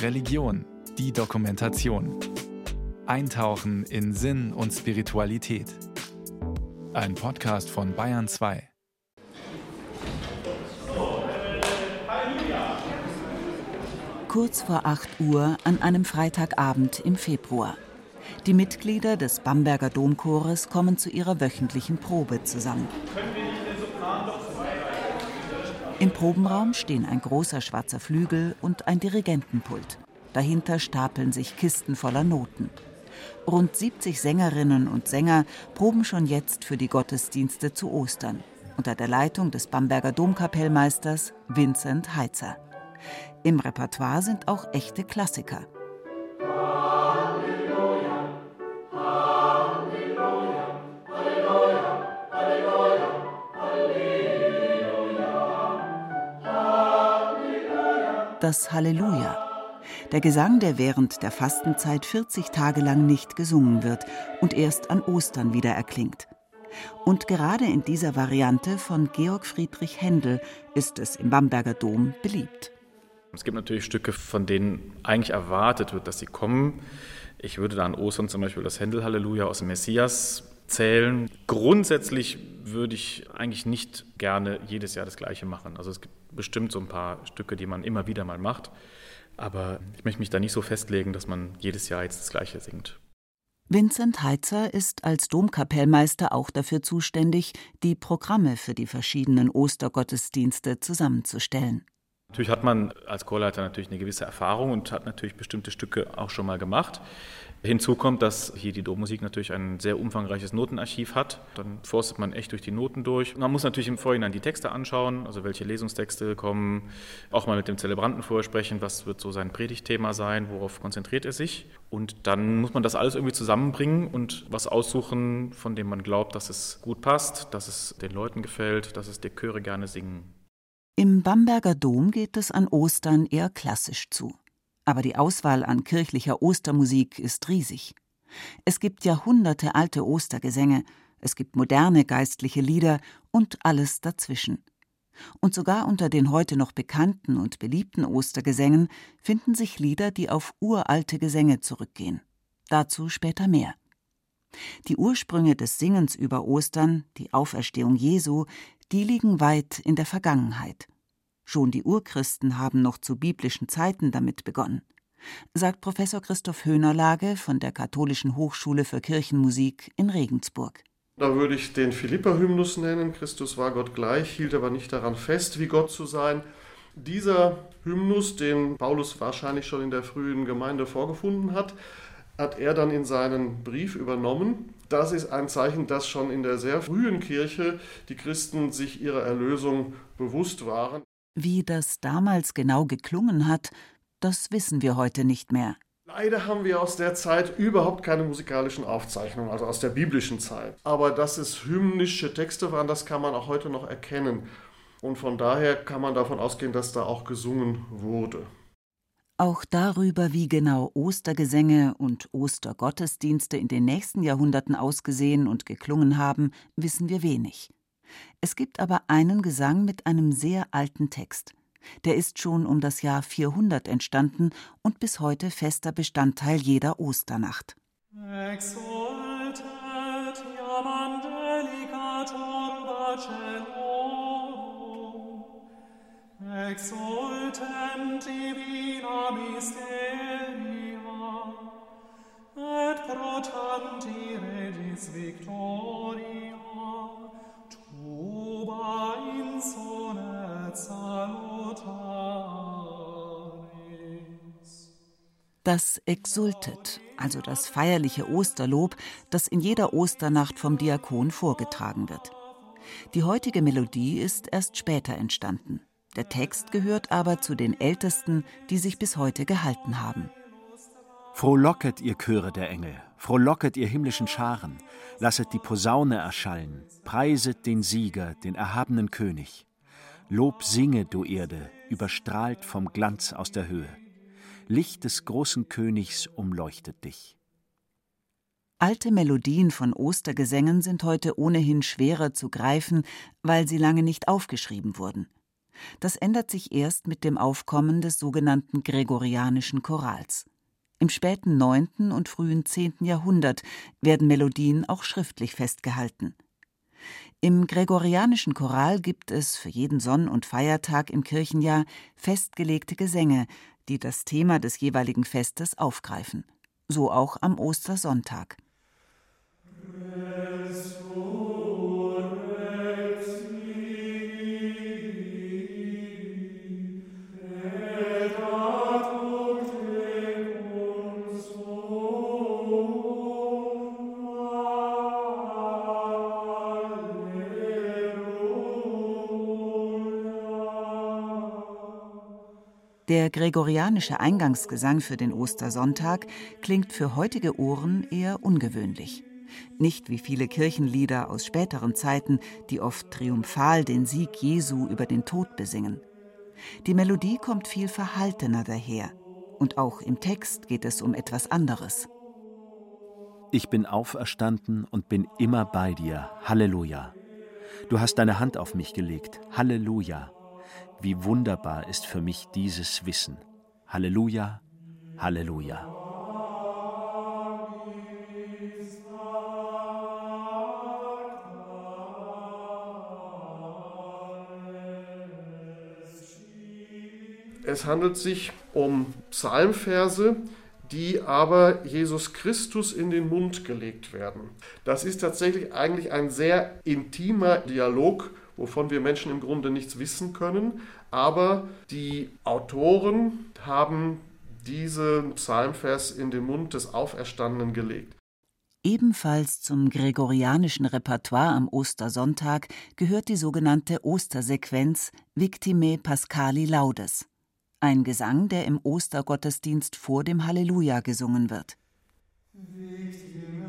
Religion, die Dokumentation. Eintauchen in Sinn und Spiritualität. Ein Podcast von Bayern 2. Kurz vor 8 Uhr an einem Freitagabend im Februar. Die Mitglieder des Bamberger Domchores kommen zu ihrer wöchentlichen Probe zusammen. Im Probenraum stehen ein großer schwarzer Flügel und ein Dirigentenpult. Dahinter stapeln sich Kisten voller Noten. Rund 70 Sängerinnen und Sänger proben schon jetzt für die Gottesdienste zu Ostern unter der Leitung des Bamberger Domkapellmeisters Vincent Heitzer. Im Repertoire sind auch echte Klassiker. Das Halleluja. Der Gesang, der während der Fastenzeit 40 Tage lang nicht gesungen wird und erst an Ostern wieder erklingt. Und gerade in dieser Variante von Georg Friedrich Händel ist es im Bamberger Dom beliebt. Es gibt natürlich Stücke, von denen eigentlich erwartet wird, dass sie kommen. Ich würde da an Ostern zum Beispiel das Händel-Halleluja aus dem Messias zählen. Grundsätzlich würde ich eigentlich nicht gerne jedes Jahr das Gleiche machen. Also es gibt bestimmt so ein paar Stücke, die man immer wieder mal macht. Aber ich möchte mich da nicht so festlegen, dass man jedes Jahr jetzt das Gleiche singt. Vincent Heitzer ist als Domkapellmeister auch dafür zuständig, die Programme für die verschiedenen Ostergottesdienste zusammenzustellen. Natürlich hat man als Chorleiter natürlich eine gewisse Erfahrung und hat natürlich bestimmte Stücke auch schon mal gemacht. Hinzu kommt, dass hier die Dommusik natürlich ein sehr umfangreiches Notenarchiv hat. Dann forstet man echt durch die Noten durch. Man muss natürlich im Vorhinein die Texte anschauen, also welche Lesungstexte kommen, auch mal mit dem Zelebranten vorher sprechen, was wird so sein Predigtthema sein, worauf konzentriert er sich. Und dann muss man das alles irgendwie zusammenbringen und was aussuchen, von dem man glaubt, dass es gut passt, dass es den Leuten gefällt, dass es die Chöre gerne singen. Im Bamberger Dom geht es an Ostern eher klassisch zu. Aber die Auswahl an kirchlicher Ostermusik ist riesig. Es gibt Jahrhunderte alte Ostergesänge, es gibt moderne geistliche Lieder und alles dazwischen. Und sogar unter den heute noch bekannten und beliebten Ostergesängen finden sich Lieder, die auf uralte Gesänge zurückgehen. Dazu später mehr. Die Ursprünge des Singens über Ostern, die Auferstehung Jesu, die liegen weit in der Vergangenheit. Schon die Urchristen haben noch zu biblischen Zeiten damit begonnen, sagt Professor Christoph Höhnerlage von der Katholischen Hochschule für Kirchenmusik in Regensburg. Da würde ich den Philippa-Hymnus nennen. Christus war Gott gleich, hielt aber nicht daran fest, wie Gott zu sein. Dieser Hymnus, den Paulus wahrscheinlich schon in der frühen Gemeinde vorgefunden hat, hat er dann in seinen Brief übernommen. Das ist ein Zeichen, dass schon in der sehr frühen Kirche die Christen sich ihrer Erlösung bewusst waren. Wie das damals genau geklungen hat, das wissen wir heute nicht mehr. Leider haben wir aus der Zeit überhaupt keine musikalischen Aufzeichnungen, also aus der biblischen Zeit. Aber dass es hymnische Texte waren, das kann man auch heute noch erkennen. Und von daher kann man davon ausgehen, dass da auch gesungen wurde. Auch darüber, wie genau Ostergesänge und Ostergottesdienste in den nächsten Jahrhunderten ausgesehen und geklungen haben, wissen wir wenig. Es gibt aber einen Gesang mit einem sehr alten Text. Der ist schon um das Jahr 400 entstanden und bis heute fester Bestandteil jeder Osternacht. Exultet, Exultent divina mysteria, pro tanti regis victoria, tuba insonet salutaris. Das Exultet, also das feierliche Osterlob, das in jeder Osternacht vom Diakon vorgetragen wird. Die heutige Melodie ist erst später entstanden. Der Text gehört aber zu den ältesten, die sich bis heute gehalten haben. Frohlocket, ihr Chöre der Engel, frohlocket, ihr himmlischen Scharen, lasset die Posaune erschallen, preiset den Sieger, den erhabenen König. Lob singe, du Erde, überstrahlt vom Glanz aus der Höhe. Licht des großen Königs umleuchtet dich. Alte Melodien von Ostergesängen sind heute ohnehin schwerer zu greifen, weil sie lange nicht aufgeschrieben wurden. Das ändert sich erst mit dem Aufkommen des sogenannten Gregorianischen Chorals. Im späten 9. und frühen 10. Jahrhundert werden Melodien auch schriftlich festgehalten. Im Gregorianischen Choral gibt es für jeden Sonn- und Feiertag im Kirchenjahr festgelegte Gesänge, die das Thema des jeweiligen Festes aufgreifen. So auch am Ostersonntag. Der gregorianische Eingangsgesang für den Ostersonntag klingt für heutige Ohren eher ungewöhnlich. Nicht wie viele Kirchenlieder aus späteren Zeiten, die oft triumphal den Sieg Jesu über den Tod besingen. Die Melodie kommt viel verhaltener daher. Und auch im Text geht es um etwas anderes. Ich bin auferstanden und bin immer bei dir. Halleluja. Du hast deine Hand auf mich gelegt. Halleluja. Wie wunderbar ist für mich dieses Wissen. Halleluja, Halleluja. Es handelt sich um Psalmverse, die aber Jesus Christus in den Mund gelegt werden. Das ist tatsächlich eigentlich ein sehr intimer Dialog wovon wir Menschen im Grunde nichts wissen können. Aber die Autoren haben diesen Psalmvers in den Mund des Auferstandenen gelegt. Ebenfalls zum gregorianischen Repertoire am Ostersonntag gehört die sogenannte Ostersequenz Victime Pascali Laudes, ein Gesang, der im Ostergottesdienst vor dem Halleluja gesungen wird. Victime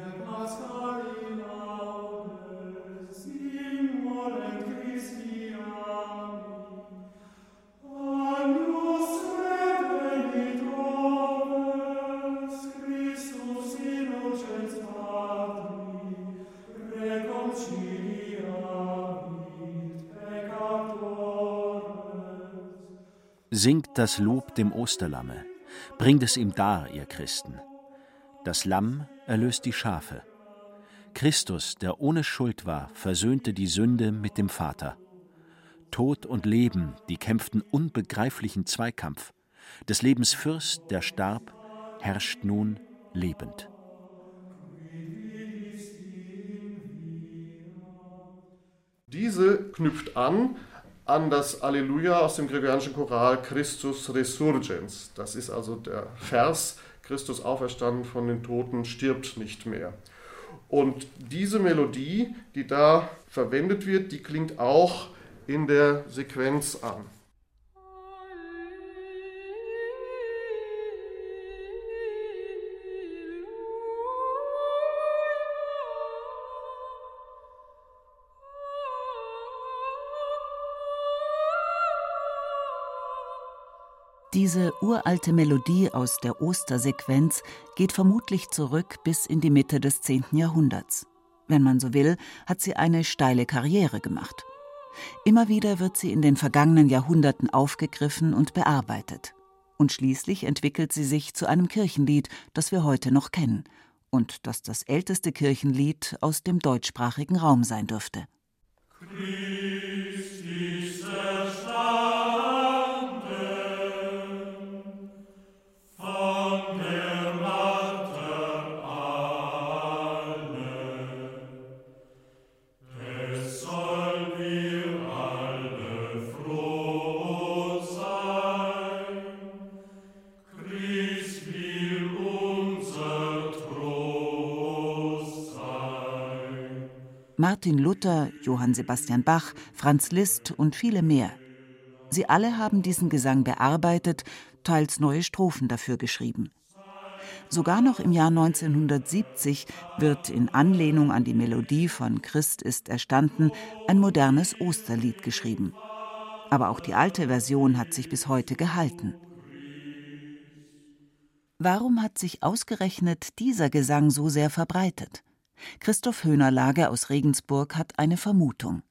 Singt das Lob dem Osterlamme, bringt es ihm dar, ihr Christen. Das Lamm erlöst die Schafe. Christus, der ohne Schuld war, versöhnte die Sünde mit dem Vater. Tod und Leben, die kämpften unbegreiflichen Zweikampf. Des Lebens Fürst, der starb, herrscht nun lebend. Diese knüpft an an das Alleluja aus dem gregorianischen Choral Christus Resurgens. Das ist also der Vers, Christus auferstanden von den Toten, stirbt nicht mehr. Und diese Melodie, die da verwendet wird, die klingt auch in der Sequenz an. Diese uralte Melodie aus der Ostersequenz geht vermutlich zurück bis in die Mitte des 10. Jahrhunderts. Wenn man so will, hat sie eine steile Karriere gemacht. Immer wieder wird sie in den vergangenen Jahrhunderten aufgegriffen und bearbeitet. Und schließlich entwickelt sie sich zu einem Kirchenlied, das wir heute noch kennen und das das älteste Kirchenlied aus dem deutschsprachigen Raum sein dürfte. Christi Martin Luther, Johann Sebastian Bach, Franz Liszt und viele mehr. Sie alle haben diesen Gesang bearbeitet, teils neue Strophen dafür geschrieben. Sogar noch im Jahr 1970 wird in Anlehnung an die Melodie von Christ ist erstanden ein modernes Osterlied geschrieben. Aber auch die alte Version hat sich bis heute gehalten. Warum hat sich ausgerechnet dieser Gesang so sehr verbreitet? Christoph Höhnerlage aus Regensburg hat eine Vermutung.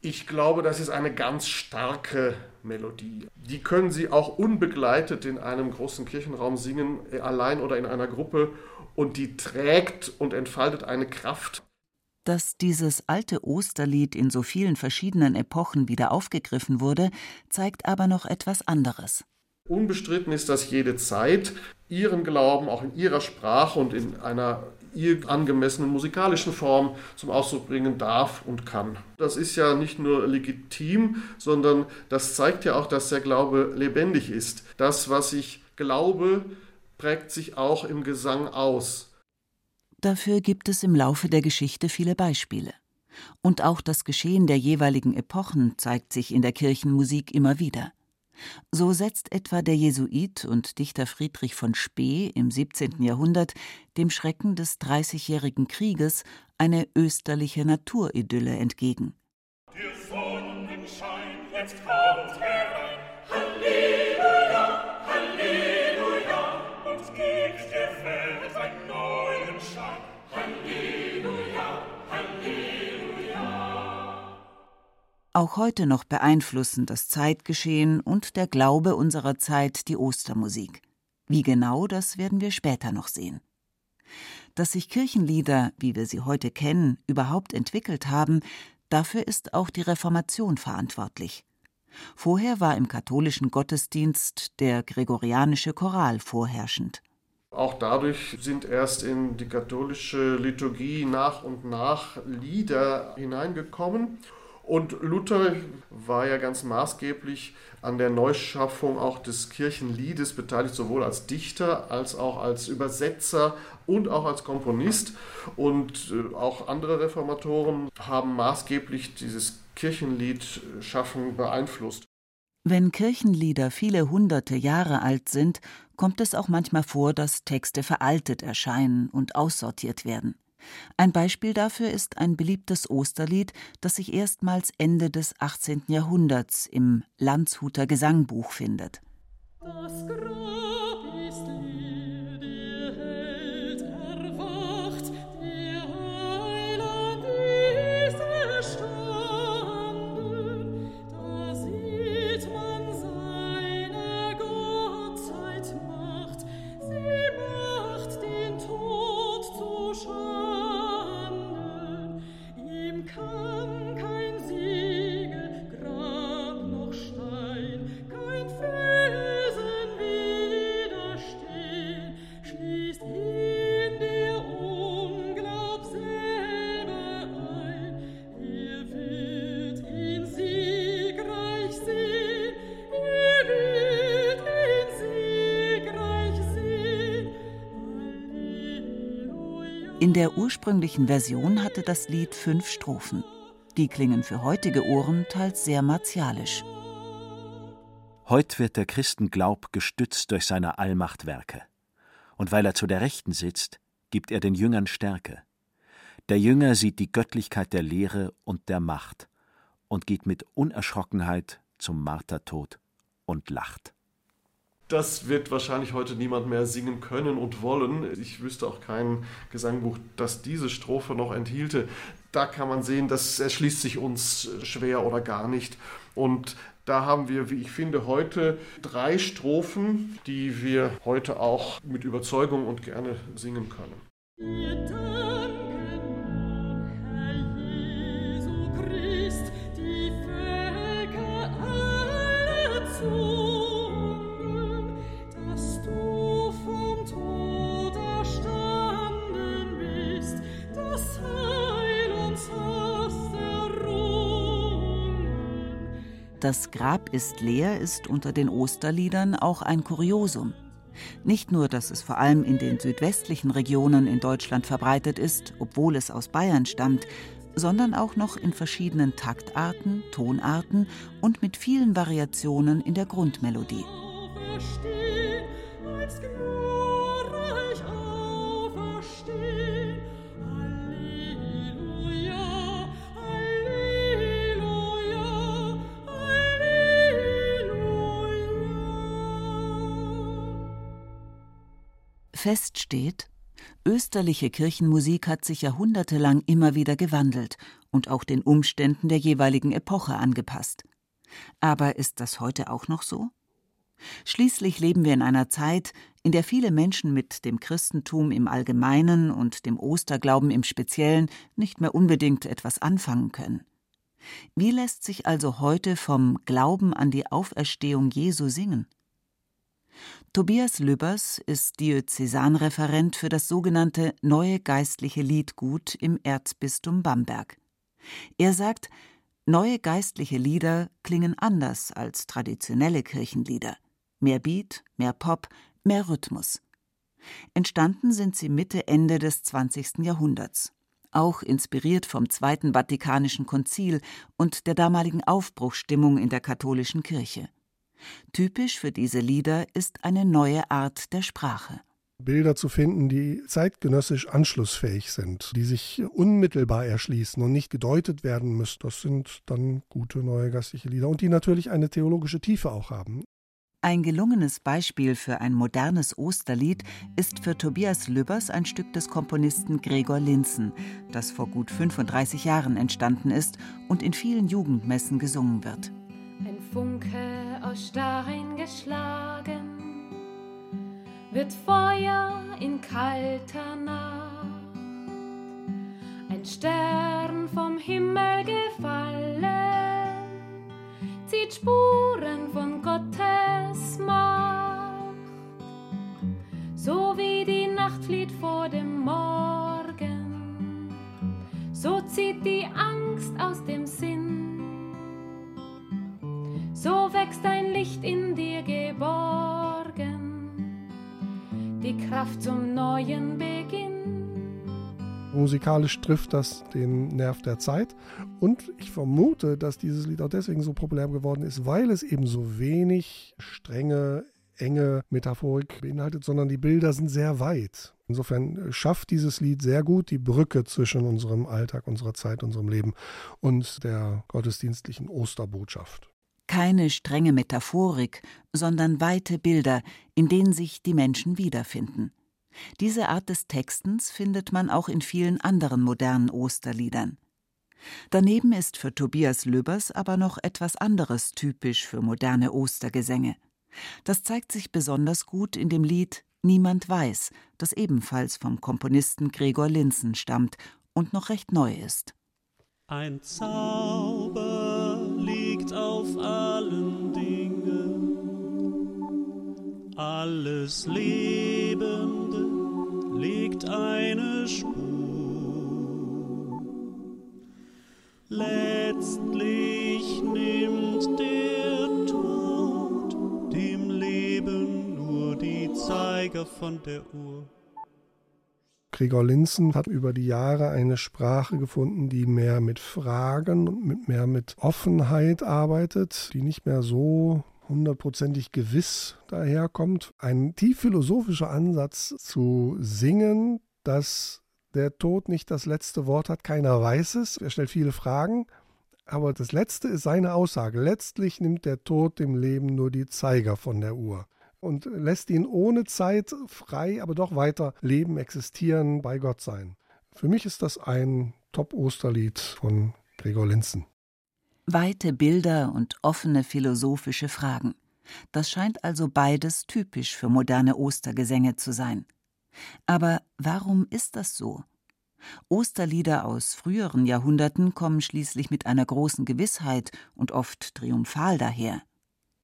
Ich glaube, das ist eine ganz starke Melodie. Die können Sie auch unbegleitet in einem großen Kirchenraum singen, äh, allein oder in einer Gruppe, und die trägt und entfaltet eine Kraft. Dass dieses alte Osterlied in so vielen verschiedenen Epochen wieder aufgegriffen wurde, zeigt aber noch etwas anderes. Unbestritten ist, dass jede Zeit ihren Glauben auch in ihrer Sprache und in einer ihr angemessenen musikalischen Form zum Ausdruck bringen darf und kann. Das ist ja nicht nur legitim, sondern das zeigt ja auch, dass der Glaube lebendig ist. Das, was ich glaube, prägt sich auch im Gesang aus. Dafür gibt es im Laufe der Geschichte viele Beispiele. Und auch das Geschehen der jeweiligen Epochen zeigt sich in der Kirchenmusik immer wieder. So setzt etwa der Jesuit und Dichter Friedrich von Spee im 17. Jahrhundert dem Schrecken des Dreißigjährigen Krieges eine österliche Naturidylle entgegen. Der Sonnenschein jetzt kommt herein, Auch heute noch beeinflussen das Zeitgeschehen und der Glaube unserer Zeit die Ostermusik. Wie genau, das werden wir später noch sehen. Dass sich Kirchenlieder, wie wir sie heute kennen, überhaupt entwickelt haben, dafür ist auch die Reformation verantwortlich. Vorher war im katholischen Gottesdienst der gregorianische Choral vorherrschend. Auch dadurch sind erst in die katholische Liturgie nach und nach Lieder hineingekommen. Und Luther war ja ganz maßgeblich an der Neuschaffung auch des Kirchenliedes beteiligt, sowohl als Dichter als auch als Übersetzer und auch als Komponist. Und äh, auch andere Reformatoren haben maßgeblich dieses Kirchenliedschaffen beeinflusst. Wenn Kirchenlieder viele hunderte Jahre alt sind, kommt es auch manchmal vor, dass Texte veraltet erscheinen und aussortiert werden. Ein Beispiel dafür ist ein beliebtes Osterlied, das sich erstmals Ende des 18. Jahrhunderts im Landshuter Gesangbuch findet. Das In der ursprünglichen Version hatte das Lied fünf Strophen. Die klingen für heutige Ohren teils sehr martialisch. Heut wird der Christenglaub gestützt durch seine Allmachtwerke. Und weil er zu der Rechten sitzt, gibt er den Jüngern Stärke. Der Jünger sieht die Göttlichkeit der Lehre und der Macht und geht mit Unerschrockenheit zum Martertod und lacht. Das wird wahrscheinlich heute niemand mehr singen können und wollen. Ich wüsste auch kein Gesangbuch, das diese Strophe noch enthielte. Da kann man sehen, das erschließt sich uns schwer oder gar nicht. Und da haben wir, wie ich finde, heute drei Strophen, die wir heute auch mit Überzeugung und gerne singen können. Das Grab ist leer ist unter den Osterliedern auch ein Kuriosum. Nicht nur, dass es vor allem in den südwestlichen Regionen in Deutschland verbreitet ist, obwohl es aus Bayern stammt, sondern auch noch in verschiedenen Taktarten, Tonarten und mit vielen Variationen in der Grundmelodie. Fest steht, Österliche Kirchenmusik hat sich jahrhundertelang immer wieder gewandelt und auch den Umständen der jeweiligen Epoche angepasst. Aber ist das heute auch noch so? Schließlich leben wir in einer Zeit, in der viele Menschen mit dem Christentum im Allgemeinen und dem Osterglauben im Speziellen nicht mehr unbedingt etwas anfangen können. Wie lässt sich also heute vom Glauben an die Auferstehung Jesu singen? Tobias Lübbers ist Diözesanreferent für das sogenannte Neue Geistliche Liedgut im Erzbistum Bamberg. Er sagt, neue geistliche Lieder klingen anders als traditionelle Kirchenlieder. Mehr Beat, mehr Pop, mehr Rhythmus. Entstanden sind sie Mitte, Ende des 20. Jahrhunderts auch inspiriert vom Zweiten Vatikanischen Konzil und der damaligen Aufbruchsstimmung in der katholischen Kirche. Typisch für diese Lieder ist eine neue Art der Sprache. Bilder zu finden, die zeitgenössisch anschlussfähig sind, die sich unmittelbar erschließen und nicht gedeutet werden müssen. Das sind dann gute neue geistliche Lieder und die natürlich eine theologische Tiefe auch haben. Ein gelungenes Beispiel für ein modernes Osterlied ist für Tobias Lübbers ein Stück des Komponisten Gregor Linzen, das vor gut 35 Jahren entstanden ist und in vielen Jugendmessen gesungen wird. Ein Funke Stein geschlagen, wird Feuer in kalter Nacht. Ein Stern vom Himmel gefallen, zieht Spuren von Gottes Macht. So wie die Nacht flieht vor dem Morgen, so zieht die Angst aus dem Sinn so wächst ein Licht in dir geborgen, die Kraft zum neuen Beginn. Musikalisch trifft das den Nerv der Zeit und ich vermute, dass dieses Lied auch deswegen so populär geworden ist, weil es eben so wenig strenge, enge Metaphorik beinhaltet, sondern die Bilder sind sehr weit. Insofern schafft dieses Lied sehr gut die Brücke zwischen unserem Alltag, unserer Zeit, unserem Leben und der gottesdienstlichen Osterbotschaft keine strenge Metaphorik, sondern weite Bilder, in denen sich die Menschen wiederfinden. Diese Art des Textens findet man auch in vielen anderen modernen Osterliedern. Daneben ist für Tobias Löbers aber noch etwas anderes typisch für moderne Ostergesänge. Das zeigt sich besonders gut in dem Lied Niemand weiß, das ebenfalls vom Komponisten Gregor Linzen stammt und noch recht neu ist. Ein Zauber liegt auf allen Dingen, alles Lebende legt eine Spur. Letztlich nimmt der Tod dem Leben nur die Zeiger von der Uhr. Gregor Linzen hat über die Jahre eine Sprache gefunden, die mehr mit Fragen und mit mehr mit Offenheit arbeitet, die nicht mehr so hundertprozentig gewiss daherkommt. Ein tief philosophischer Ansatz zu singen, dass der Tod nicht das letzte Wort hat, keiner weiß es. Er stellt viele Fragen, aber das Letzte ist seine Aussage. Letztlich nimmt der Tod dem Leben nur die Zeiger von der Uhr und lässt ihn ohne Zeit frei, aber doch weiter leben, existieren, bei Gott sein. Für mich ist das ein Top-Osterlied von Gregor Linzen. Weite Bilder und offene philosophische Fragen. Das scheint also beides typisch für moderne Ostergesänge zu sein. Aber warum ist das so? Osterlieder aus früheren Jahrhunderten kommen schließlich mit einer großen Gewissheit und oft triumphal daher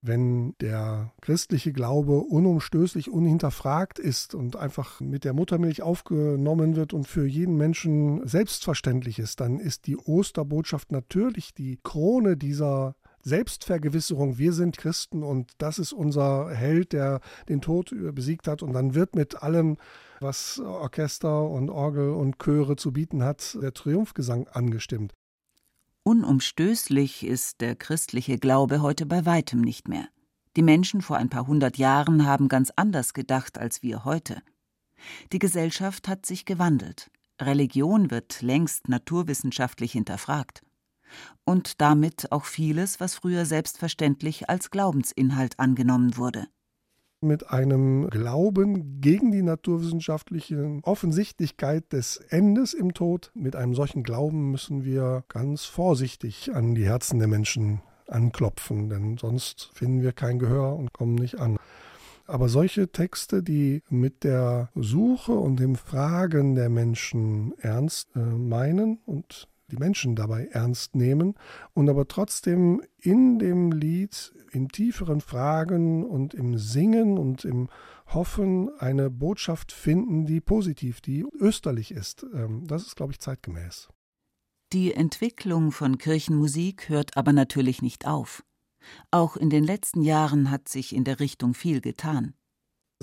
wenn der christliche Glaube unumstößlich, unhinterfragt ist und einfach mit der Muttermilch aufgenommen wird und für jeden Menschen selbstverständlich ist, dann ist die Osterbotschaft natürlich die Krone dieser Selbstvergewisserung, wir sind Christen und das ist unser Held, der den Tod besiegt hat. Und dann wird mit allem, was Orchester und Orgel und Chöre zu bieten hat, der Triumphgesang angestimmt. Unumstößlich ist der christliche Glaube heute bei weitem nicht mehr. Die Menschen vor ein paar hundert Jahren haben ganz anders gedacht als wir heute. Die Gesellschaft hat sich gewandelt. Religion wird längst naturwissenschaftlich hinterfragt. Und damit auch vieles, was früher selbstverständlich als Glaubensinhalt angenommen wurde. Mit einem Glauben gegen die naturwissenschaftliche Offensichtlichkeit des Endes im Tod. Mit einem solchen Glauben müssen wir ganz vorsichtig an die Herzen der Menschen anklopfen, denn sonst finden wir kein Gehör und kommen nicht an. Aber solche Texte, die mit der Suche und dem Fragen der Menschen ernst äh, meinen und die Menschen dabei ernst nehmen und aber trotzdem in dem Lied, in tieferen Fragen und im Singen und im Hoffen eine Botschaft finden, die positiv, die österlich ist. Ähm, das ist, glaube ich, zeitgemäß. Die Entwicklung von Kirchenmusik hört aber natürlich nicht auf. Auch in den letzten Jahren hat sich in der Richtung viel getan.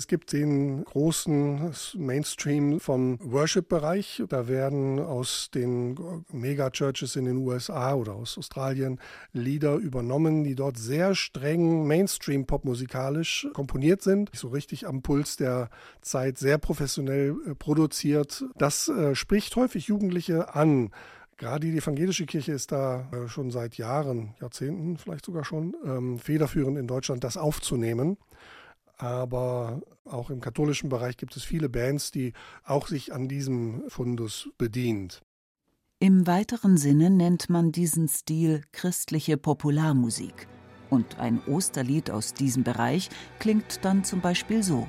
Es gibt den großen Mainstream vom Worship-Bereich. Da werden aus den Mega-Churches in den USA oder aus Australien Lieder übernommen, die dort sehr streng Mainstream-Pop-musikalisch komponiert sind. So richtig am Puls der Zeit, sehr professionell äh, produziert. Das äh, spricht häufig Jugendliche an. Gerade die evangelische Kirche ist da äh, schon seit Jahren, Jahrzehnten vielleicht sogar schon, ähm, federführend in Deutschland, das aufzunehmen aber auch im katholischen Bereich gibt es viele Bands, die auch sich an diesem Fundus bedient. Im weiteren Sinne nennt man diesen Stil christliche Popularmusik. Und ein Osterlied aus diesem Bereich klingt dann zum Beispiel so. Out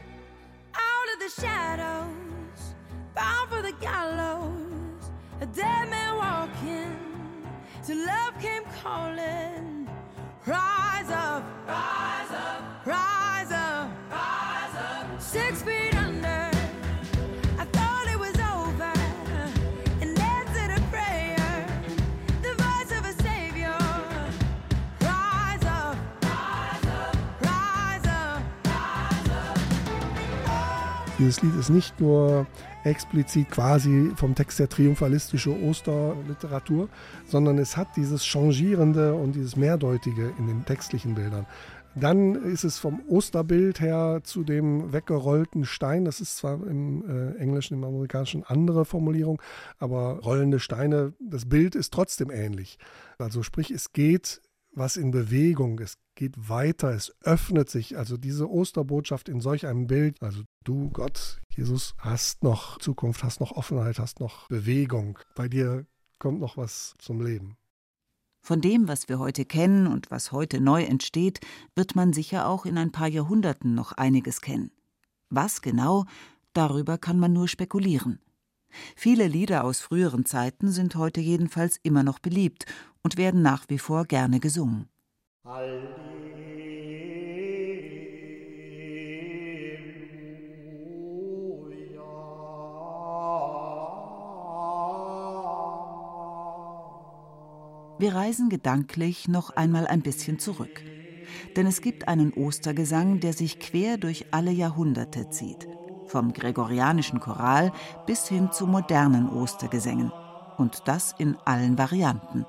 of the shadows, bound for the gallows, a dead man walking, to love came calling, rise Dieses Lied ist nicht nur explizit quasi vom Text der triumphalistische Osterliteratur, sondern es hat dieses Changierende und dieses Mehrdeutige in den textlichen Bildern. Dann ist es vom Osterbild her zu dem weggerollten Stein. Das ist zwar im äh, Englischen, im Amerikanischen andere Formulierung, aber rollende Steine, das Bild ist trotzdem ähnlich. Also sprich, es geht was in Bewegung, es geht weiter, es öffnet sich. Also diese Osterbotschaft in solch einem Bild, also du Gott, Jesus, hast noch Zukunft, hast noch Offenheit, hast noch Bewegung. Bei dir kommt noch was zum Leben. Von dem, was wir heute kennen und was heute neu entsteht, wird man sicher auch in ein paar Jahrhunderten noch einiges kennen. Was genau, darüber kann man nur spekulieren. Viele Lieder aus früheren Zeiten sind heute jedenfalls immer noch beliebt und werden nach wie vor gerne gesungen. Wir reisen gedanklich noch einmal ein bisschen zurück. Denn es gibt einen Ostergesang, der sich quer durch alle Jahrhunderte zieht. Vom gregorianischen Choral bis hin zu modernen Ostergesängen. Und das in allen Varianten.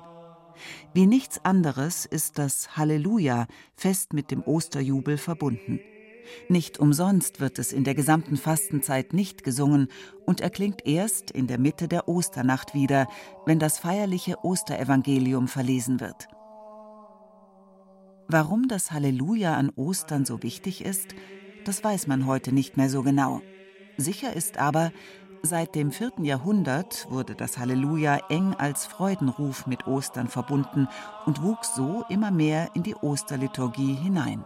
Wie nichts anderes ist das Halleluja fest mit dem Osterjubel verbunden. Nicht umsonst wird es in der gesamten Fastenzeit nicht gesungen und erklingt erst in der Mitte der Osternacht wieder, wenn das feierliche Osterevangelium verlesen wird. Warum das Halleluja an Ostern so wichtig ist, das weiß man heute nicht mehr so genau. Sicher ist aber, seit dem vierten Jahrhundert wurde das Halleluja eng als Freudenruf mit Ostern verbunden und wuchs so immer mehr in die Osterliturgie hinein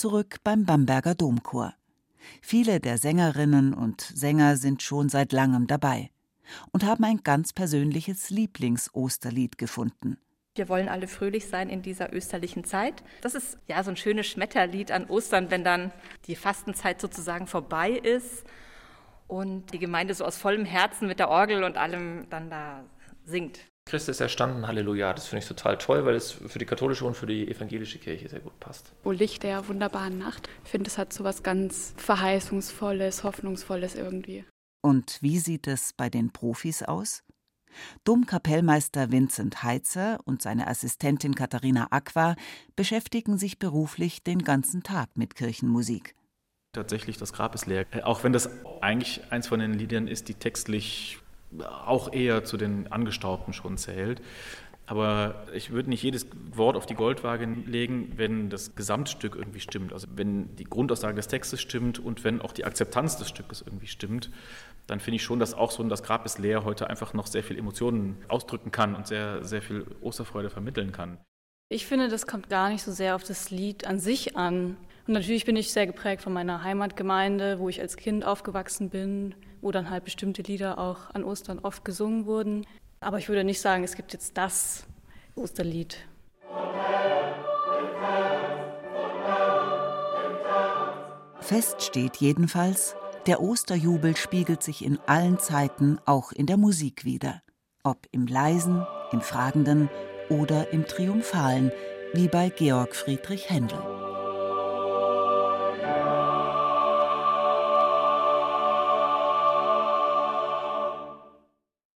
zurück beim Bamberger Domchor. Viele der Sängerinnen und Sänger sind schon seit langem dabei und haben ein ganz persönliches Lieblings-Osterlied gefunden. Wir wollen alle fröhlich sein in dieser österlichen Zeit. Das ist ja so ein schönes Schmetterlied an Ostern, wenn dann die Fastenzeit sozusagen vorbei ist und die Gemeinde so aus vollem Herzen mit der Orgel und allem dann da singt. Christus ist erstanden, Halleluja. Das finde ich total toll, weil es für die katholische und für die evangelische Kirche sehr gut passt. O Licht der wunderbaren Nacht. Ich finde, es hat so was ganz Verheißungsvolles, Hoffnungsvolles irgendwie. Und wie sieht es bei den Profis aus? Domkapellmeister Vincent Heitzer und seine Assistentin Katharina Aqua beschäftigen sich beruflich den ganzen Tag mit Kirchenmusik. Tatsächlich, das Grab ist leer. Auch wenn das eigentlich eins von den Liedern ist, die textlich auch eher zu den Angestaubten schon zählt, Aber ich würde nicht jedes Wort auf die Goldwaage legen, wenn das Gesamtstück irgendwie stimmt. Also wenn die Grundaussage des Textes stimmt und wenn auch die Akzeptanz des Stückes irgendwie stimmt, dann finde ich schon, dass auch so ein Das Grab ist leer heute einfach noch sehr viel Emotionen ausdrücken kann und sehr, sehr viel Osterfreude vermitteln kann. Ich finde, das kommt gar nicht so sehr auf das Lied an sich an. Und natürlich bin ich sehr geprägt von meiner Heimatgemeinde, wo ich als Kind aufgewachsen bin, wo dann halt bestimmte Lieder auch an Ostern oft gesungen wurden. Aber ich würde nicht sagen, es gibt jetzt das Osterlied. Fest steht jedenfalls, der Osterjubel spiegelt sich in allen Zeiten auch in der Musik wider. Ob im leisen, im fragenden oder im triumphalen, wie bei Georg Friedrich Händel.